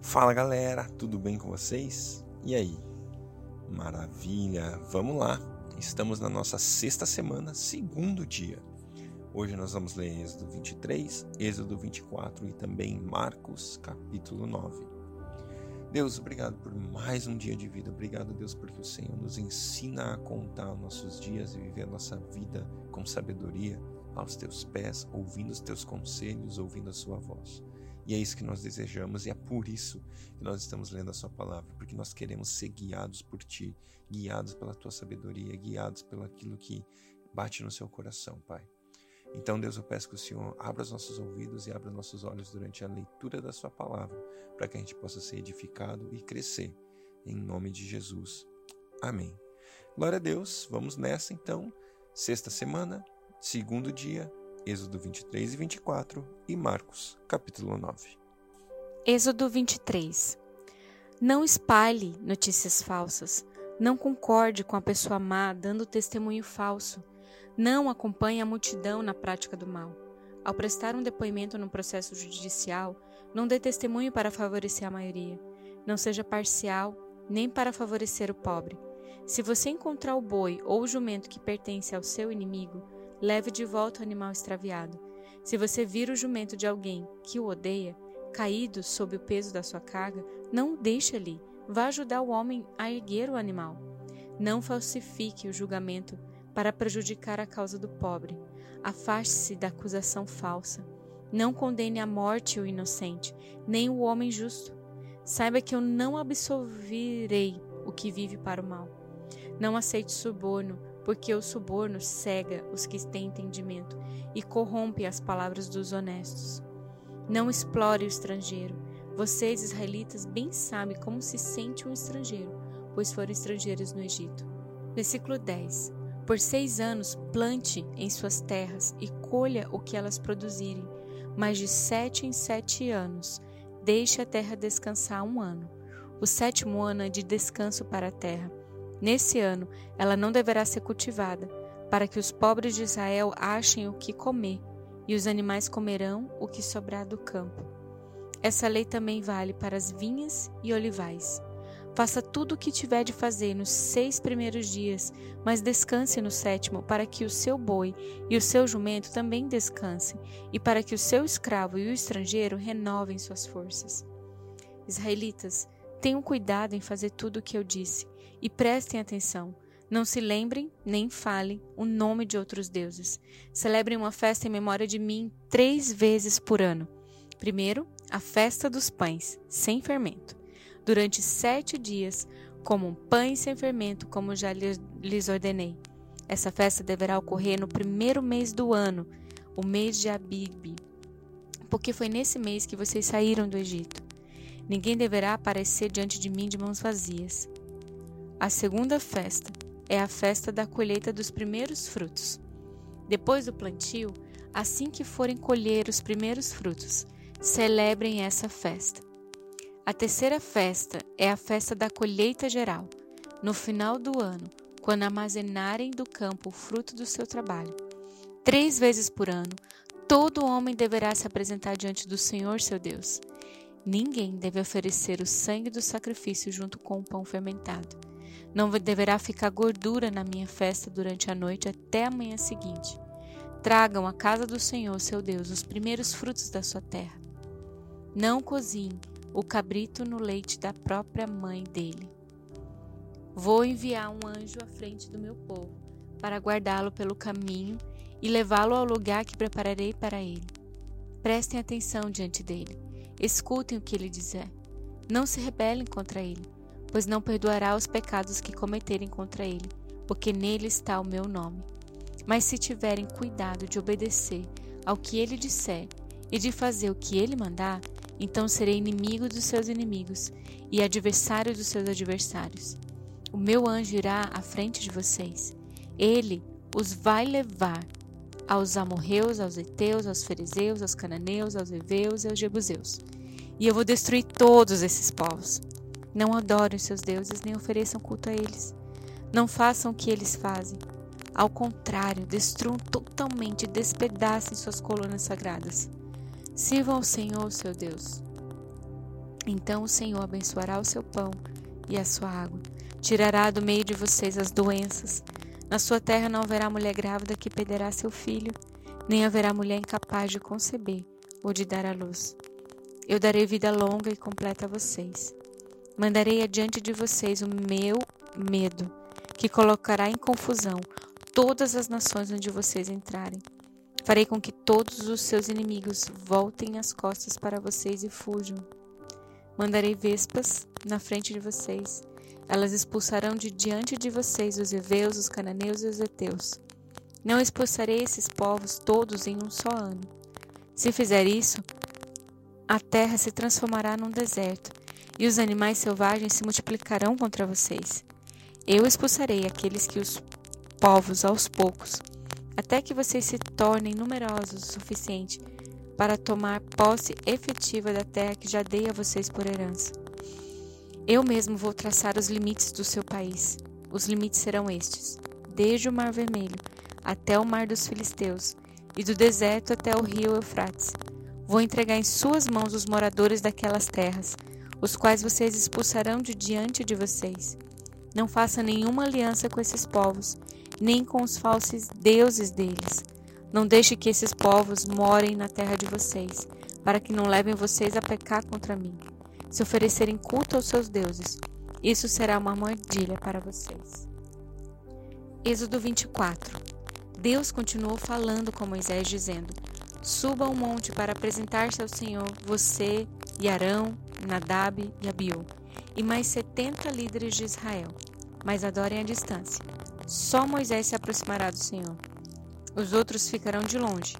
Fala galera, tudo bem com vocês? E aí? Maravilha, vamos lá! Estamos na nossa sexta semana, segundo dia. Hoje nós vamos ler Êxodo 23, Êxodo 24 e também Marcos, capítulo 9. Deus, obrigado por mais um dia de vida. Obrigado, Deus, porque o Senhor nos ensina a contar nossos dias e viver a nossa vida com sabedoria aos teus pés, ouvindo os teus conselhos, ouvindo a sua voz. E é isso que nós desejamos e é por isso que nós estamos lendo a Sua palavra, porque nós queremos ser guiados por Ti, guiados pela Tua sabedoria, guiados pelo aquilo que bate no seu coração, Pai. Então, Deus, eu peço que o Senhor abra os nossos ouvidos e abra nossos olhos durante a leitura da Sua palavra, para que a gente possa ser edificado e crescer. Em nome de Jesus. Amém. Glória a Deus. Vamos nessa então. Sexta semana, segundo dia, Êxodo 23 e 24 e Marcos, capítulo 9. Êxodo 23 Não espalhe notícias falsas. Não concorde com a pessoa má dando testemunho falso. Não acompanhe a multidão na prática do mal. Ao prestar um depoimento no processo judicial, não dê testemunho para favorecer a maioria. Não seja parcial, nem para favorecer o pobre. Se você encontrar o boi ou o jumento que pertence ao seu inimigo, leve de volta o animal extraviado. Se você vir o jumento de alguém que o odeia, caído sob o peso da sua carga, não o deixe ali. Vá ajudar o homem a erguer o animal. Não falsifique o julgamento para prejudicar a causa do pobre. Afaste-se da acusação falsa. Não condene à morte o inocente, nem o homem justo. Saiba que eu não absolverei o que vive para o mal. Não aceite suborno, porque o suborno cega os que têm entendimento e corrompe as palavras dos honestos. Não explore o estrangeiro. Vocês, israelitas, bem sabem como se sente um estrangeiro, pois foram estrangeiros no Egito. Versículo 10. Por seis anos plante em suas terras e colha o que elas produzirem, mas de sete em sete anos deixe a terra descansar um ano. O sétimo ano é de descanso para a terra Nesse ano, ela não deverá ser cultivada, para que os pobres de Israel achem o que comer, e os animais comerão o que sobrar do campo. Essa lei também vale para as vinhas e olivais. Faça tudo o que tiver de fazer nos seis primeiros dias, mas descanse no sétimo, para que o seu boi e o seu jumento também descansem, e para que o seu escravo e o estrangeiro renovem suas forças. Israelitas, tenham cuidado em fazer tudo o que eu disse e prestem atenção. Não se lembrem nem falem o nome de outros deuses. Celebrem uma festa em memória de mim três vezes por ano. Primeiro, a festa dos pães, sem fermento. Durante sete dias, comam pães sem fermento, como já lhes ordenei. Essa festa deverá ocorrer no primeiro mês do ano, o mês de Abib, porque foi nesse mês que vocês saíram do Egito. Ninguém deverá aparecer diante de mim de mãos vazias. A segunda festa é a festa da colheita dos primeiros frutos. Depois do plantio, assim que forem colher os primeiros frutos, celebrem essa festa. A terceira festa é a festa da colheita geral, no final do ano, quando armazenarem do campo o fruto do seu trabalho. Três vezes por ano, todo homem deverá se apresentar diante do Senhor seu Deus. Ninguém deve oferecer o sangue do sacrifício junto com o pão fermentado. Não deverá ficar gordura na minha festa durante a noite até a manhã seguinte. Tragam à casa do Senhor, seu Deus, os primeiros frutos da sua terra. Não cozinhe o cabrito no leite da própria mãe dele. Vou enviar um anjo à frente do meu povo para guardá-lo pelo caminho e levá-lo ao lugar que prepararei para ele. Prestem atenção diante dele. Escutem o que ele dizer. Não se rebelem contra ele pois não perdoará os pecados que cometerem contra ele, porque nele está o meu nome. Mas se tiverem cuidado de obedecer ao que ele disser e de fazer o que ele mandar, então serei inimigo dos seus inimigos e adversário dos seus adversários. O meu anjo irá à frente de vocês. Ele os vai levar aos amorreus, aos heteus, aos fariseus, aos cananeus, aos heveus e aos jebuseus. E eu vou destruir todos esses povos. Não adorem seus deuses nem ofereçam culto a eles. Não façam o que eles fazem. Ao contrário, destruam totalmente e despedacem suas colunas sagradas. Sirvam ao Senhor, seu Deus. Então o Senhor abençoará o seu pão e a sua água, tirará do meio de vocês as doenças. Na sua terra não haverá mulher grávida que perderá seu filho, nem haverá mulher incapaz de conceber ou de dar à luz. Eu darei vida longa e completa a vocês. Mandarei adiante de vocês o meu medo, que colocará em confusão todas as nações onde vocês entrarem. Farei com que todos os seus inimigos voltem as costas para vocês e fujam. Mandarei vespas na frente de vocês. Elas expulsarão de diante de vocês os heveus, os cananeus e os heteus. Não expulsarei esses povos todos em um só ano. Se fizer isso, a terra se transformará num deserto, e os animais selvagens se multiplicarão contra vocês. Eu expulsarei aqueles que os povos aos poucos, até que vocês se tornem numerosos o suficiente para tomar posse efetiva da terra que já dei a vocês por herança. Eu mesmo vou traçar os limites do seu país. Os limites serão estes: desde o Mar Vermelho até o Mar dos Filisteus, e do deserto até o rio Eufrates. Vou entregar em suas mãos os moradores daquelas terras, os quais vocês expulsarão de diante de vocês. Não faça nenhuma aliança com esses povos, nem com os falsos deuses deles. Não deixe que esses povos morem na terra de vocês, para que não levem vocês a pecar contra mim. Se oferecerem culto aos seus deuses, isso será uma armadilha para vocês. Êxodo 24 Deus continuou falando com Moisés, dizendo: Suba ao monte para apresentar-se ao Senhor, você e Arão, Nadab e Abiú, e mais setenta líderes de Israel, mas adorem à distância. Só Moisés se aproximará do Senhor. Os outros ficarão de longe,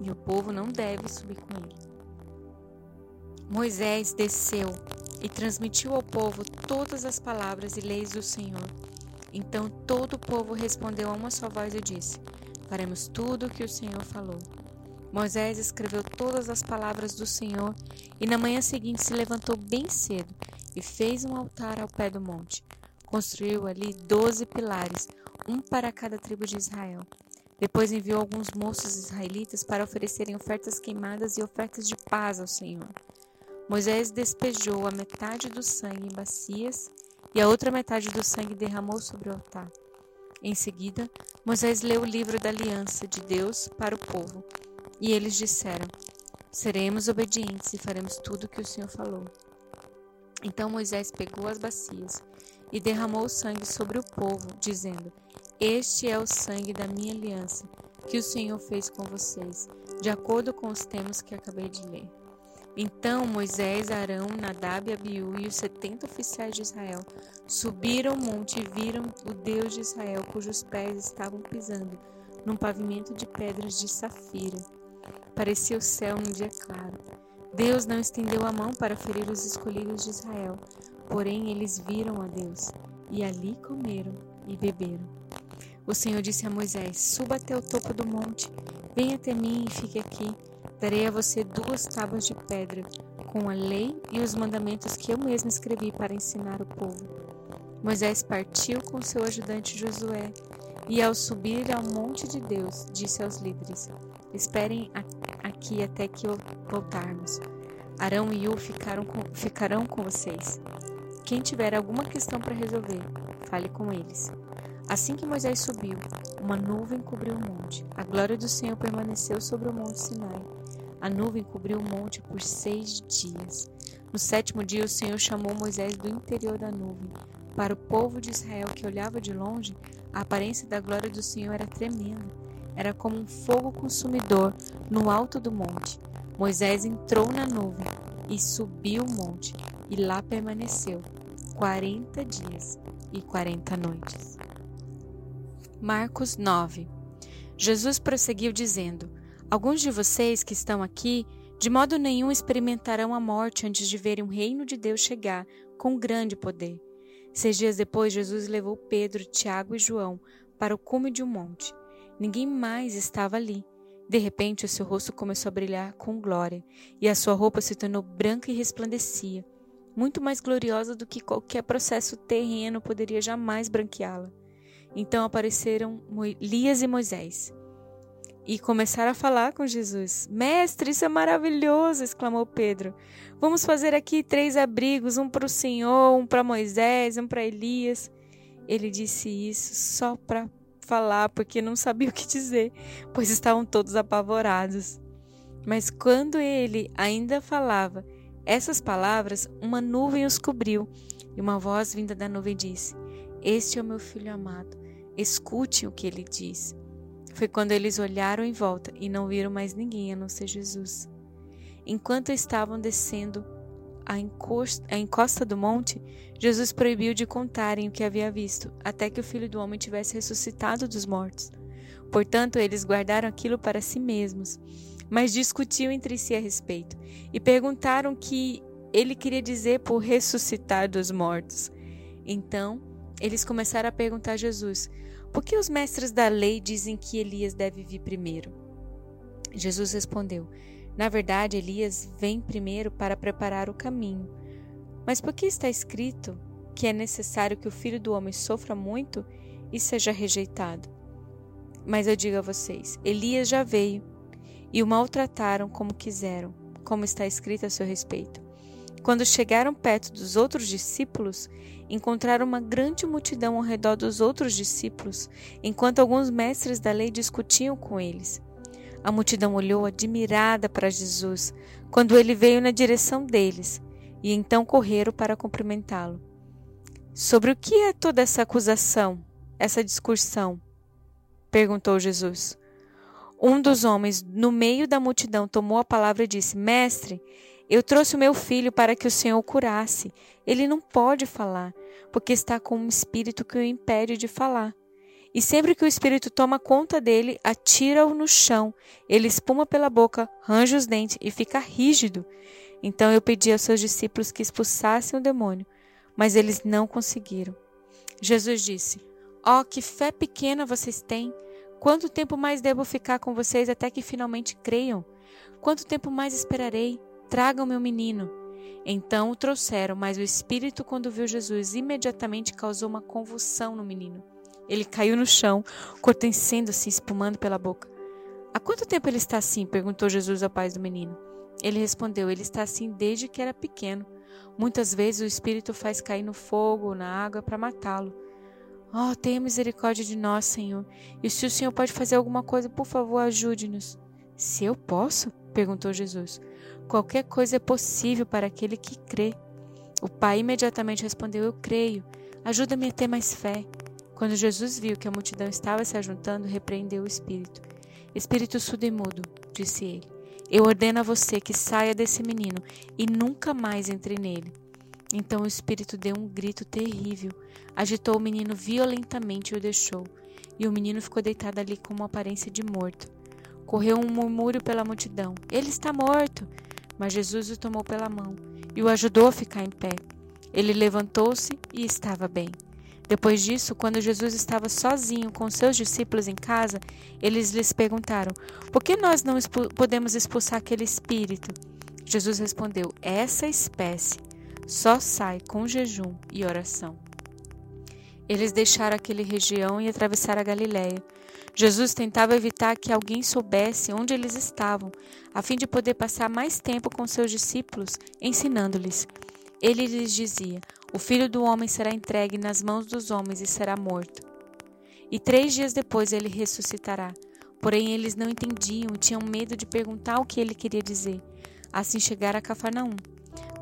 e o povo não deve subir com ele. Moisés desceu e transmitiu ao povo todas as palavras e leis do Senhor. Então todo o povo respondeu a uma só voz e disse: Faremos tudo o que o Senhor falou. Moisés escreveu todas as palavras do Senhor e na manhã seguinte se levantou bem cedo e fez um altar ao pé do monte. Construiu ali doze pilares, um para cada tribo de Israel. Depois enviou alguns moços israelitas para oferecerem ofertas queimadas e ofertas de paz ao Senhor. Moisés despejou a metade do sangue em bacias e a outra metade do sangue derramou sobre o altar. Em seguida, Moisés leu o livro da aliança de Deus para o povo, e eles disseram: Seremos obedientes e faremos tudo o que o Senhor falou. Então Moisés pegou as bacias e derramou o sangue sobre o povo, dizendo: Este é o sangue da minha aliança que o Senhor fez com vocês, de acordo com os termos que acabei de ler. Então Moisés, Arão, Nadab e Abiú e os setenta oficiais de Israel subiram o monte e viram o Deus de Israel, cujos pés estavam pisando num pavimento de pedras de safira. Parecia o céu num dia claro. Deus não estendeu a mão para ferir os escolhidos de Israel, porém eles viram a Deus e ali comeram e beberam. O Senhor disse a Moisés: Suba até o topo do monte, venha até mim e fique aqui. Darei a você duas tábuas de pedra, com a lei e os mandamentos que eu mesmo escrevi para ensinar o povo. Moisés partiu com seu ajudante Josué, e ao subir ao monte de Deus, disse aos líderes: Esperem aqui até que voltarmos. Arão e U ficaram com, ficarão com vocês. Quem tiver alguma questão para resolver, fale com eles. Assim que Moisés subiu, uma nuvem cobriu o monte. A glória do Senhor permaneceu sobre o monte Sinai. A nuvem cobriu o monte por seis dias. No sétimo dia, o Senhor chamou Moisés do interior da nuvem. Para o povo de Israel que olhava de longe, a aparência da glória do Senhor era tremenda. Era como um fogo consumidor no alto do monte. Moisés entrou na nuvem e subiu o monte, e lá permaneceu quarenta dias e quarenta noites. Marcos 9 Jesus prosseguiu dizendo: Alguns de vocês que estão aqui, de modo nenhum experimentarão a morte antes de verem o reino de Deus chegar com grande poder. Seis dias depois, Jesus levou Pedro, Tiago e João para o cume de um monte. Ninguém mais estava ali. De repente, o seu rosto começou a brilhar com glória, e a sua roupa se tornou branca e resplandecia, muito mais gloriosa do que qualquer processo terreno poderia jamais branqueá-la. Então apareceram Elias e Moisés e começaram a falar com Jesus. Mestre, isso é maravilhoso! exclamou Pedro. Vamos fazer aqui três abrigos: um para o Senhor, um para Moisés, um para Elias. Ele disse isso só para falar, porque não sabia o que dizer, pois estavam todos apavorados. Mas quando ele ainda falava essas palavras, uma nuvem os cobriu, e uma voz vinda da nuvem disse: Este é o meu filho amado, escute o que ele diz. Foi quando eles olharam em volta e não viram mais ninguém a não ser Jesus. Enquanto estavam descendo a encosta, a encosta do monte, Jesus proibiu de contarem o que havia visto, até que o filho do homem tivesse ressuscitado dos mortos. Portanto, eles guardaram aquilo para si mesmos, mas discutiam entre si a respeito, e perguntaram o que ele queria dizer por ressuscitar dos mortos. Então, eles começaram a perguntar a Jesus: por que os mestres da lei dizem que Elias deve vir primeiro? Jesus respondeu: Na verdade, Elias vem primeiro para preparar o caminho. Mas por que está escrito que é necessário que o filho do homem sofra muito e seja rejeitado? Mas eu digo a vocês: Elias já veio e o maltrataram como quiseram, como está escrito a seu respeito. Quando chegaram perto dos outros discípulos, encontraram uma grande multidão ao redor dos outros discípulos, enquanto alguns mestres da lei discutiam com eles. A multidão olhou admirada para Jesus quando ele veio na direção deles, e então correram para cumprimentá-lo. Sobre o que é toda essa acusação, essa discussão? perguntou Jesus. Um dos homens no meio da multidão tomou a palavra e disse: Mestre, eu trouxe o meu filho para que o Senhor o curasse. Ele não pode falar, porque está com um espírito que o impede de falar. E sempre que o espírito toma conta dele, atira-o no chão. Ele espuma pela boca, range os dentes e fica rígido. Então eu pedi aos seus discípulos que expulsassem o demônio, mas eles não conseguiram. Jesus disse: Ó, oh, que fé pequena vocês têm! Quanto tempo mais devo ficar com vocês até que finalmente creiam? Quanto tempo mais esperarei? Tragam meu menino. Então o trouxeram, mas o espírito, quando viu Jesus, imediatamente causou uma convulsão no menino. Ele caiu no chão, cortecendo-se, espumando pela boca. Há quanto tempo ele está assim? perguntou Jesus ao pai do menino. Ele respondeu: Ele está assim desde que era pequeno. Muitas vezes o espírito faz cair no fogo ou na água para matá-lo. Oh, tenha misericórdia de nós, Senhor. E se o Senhor pode fazer alguma coisa, por favor, ajude-nos. Se eu posso? perguntou Jesus. Qualquer coisa é possível para aquele que crê. O pai imediatamente respondeu: Eu creio. Ajuda-me a ter mais fé. Quando Jesus viu que a multidão estava se ajuntando, repreendeu o espírito. Espírito surdo e mudo, disse ele. Eu ordeno a você que saia desse menino e nunca mais entre nele. Então o espírito deu um grito terrível, agitou o menino violentamente e o deixou. E o menino ficou deitado ali com uma aparência de morto. Correu um murmúrio pela multidão: Ele está morto! Mas Jesus o tomou pela mão e o ajudou a ficar em pé. Ele levantou-se e estava bem. Depois disso, quando Jesus estava sozinho com seus discípulos em casa, eles lhes perguntaram: Por que nós não expu podemos expulsar aquele espírito? Jesus respondeu: Essa espécie só sai com jejum e oração. Eles deixaram aquela região e atravessaram a Galiléia. Jesus tentava evitar que alguém soubesse onde eles estavam, a fim de poder passar mais tempo com seus discípulos, ensinando-lhes. Ele lhes dizia: O filho do homem será entregue nas mãos dos homens e será morto. E três dias depois ele ressuscitará. Porém, eles não entendiam e tinham medo de perguntar o que ele queria dizer. Assim chegaram a Cafarnaum.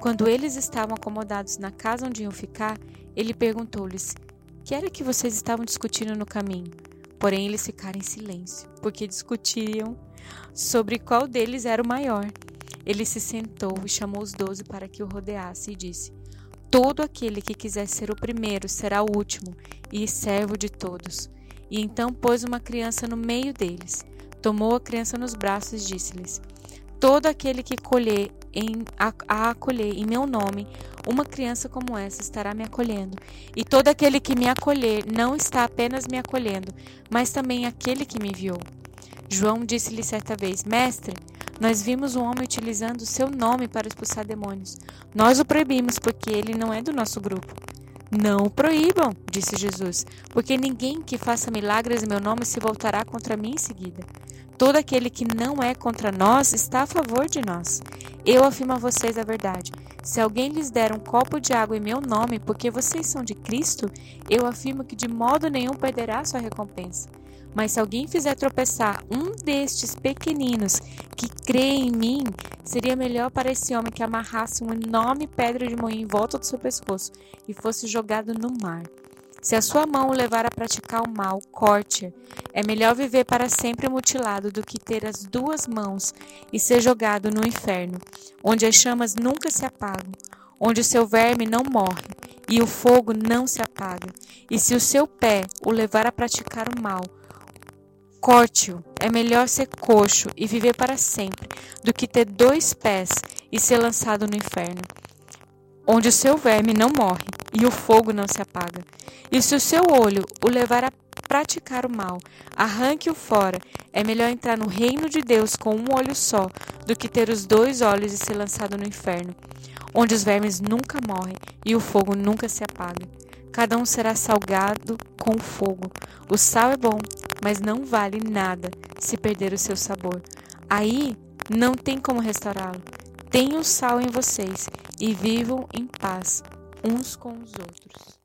Quando eles estavam acomodados na casa onde iam ficar, ele perguntou-lhes: Que era que vocês estavam discutindo no caminho? Porém, eles ficaram em silêncio, porque discutiam sobre qual deles era o maior. Ele se sentou e chamou os doze para que o rodeasse e disse: Todo aquele que quiser ser o primeiro será o último e servo de todos. E então pôs uma criança no meio deles. Tomou a criança nos braços e disse-lhes: Todo aquele que colher em, a, a acolher em meu nome, uma criança como essa estará me acolhendo. E todo aquele que me acolher não está apenas me acolhendo, mas também aquele que me enviou. João disse-lhe certa vez: Mestre, nós vimos um homem utilizando o seu nome para expulsar demônios. Nós o proibimos porque ele não é do nosso grupo. Não o proíbam, disse Jesus, porque ninguém que faça milagres em meu nome se voltará contra mim em seguida. Todo aquele que não é contra nós está a favor de nós. Eu afirmo a vocês a verdade. Se alguém lhes der um copo de água em meu nome, porque vocês são de Cristo, eu afirmo que de modo nenhum perderá sua recompensa. Mas se alguém fizer tropeçar um destes pequeninos que crê em mim, seria melhor para esse homem que amarrasse uma enorme pedra de moinho em volta do seu pescoço e fosse jogado no mar. Se a sua mão o levar a praticar o mal, corte-a. É melhor viver para sempre mutilado do que ter as duas mãos e ser jogado no inferno, onde as chamas nunca se apagam, onde o seu verme não morre e o fogo não se apaga. E se o seu pé o levar a praticar o mal, Corte-o. É melhor ser coxo e viver para sempre do que ter dois pés e ser lançado no inferno, onde o seu verme não morre e o fogo não se apaga. E se o seu olho o levar a praticar o mal, arranque-o fora. É melhor entrar no reino de Deus com um olho só do que ter os dois olhos e ser lançado no inferno, onde os vermes nunca morrem e o fogo nunca se apaga. Cada um será salgado com fogo. O sal é bom, mas não vale nada se perder o seu sabor. Aí não tem como restaurá-lo. Tenham sal em vocês e vivam em paz uns com os outros.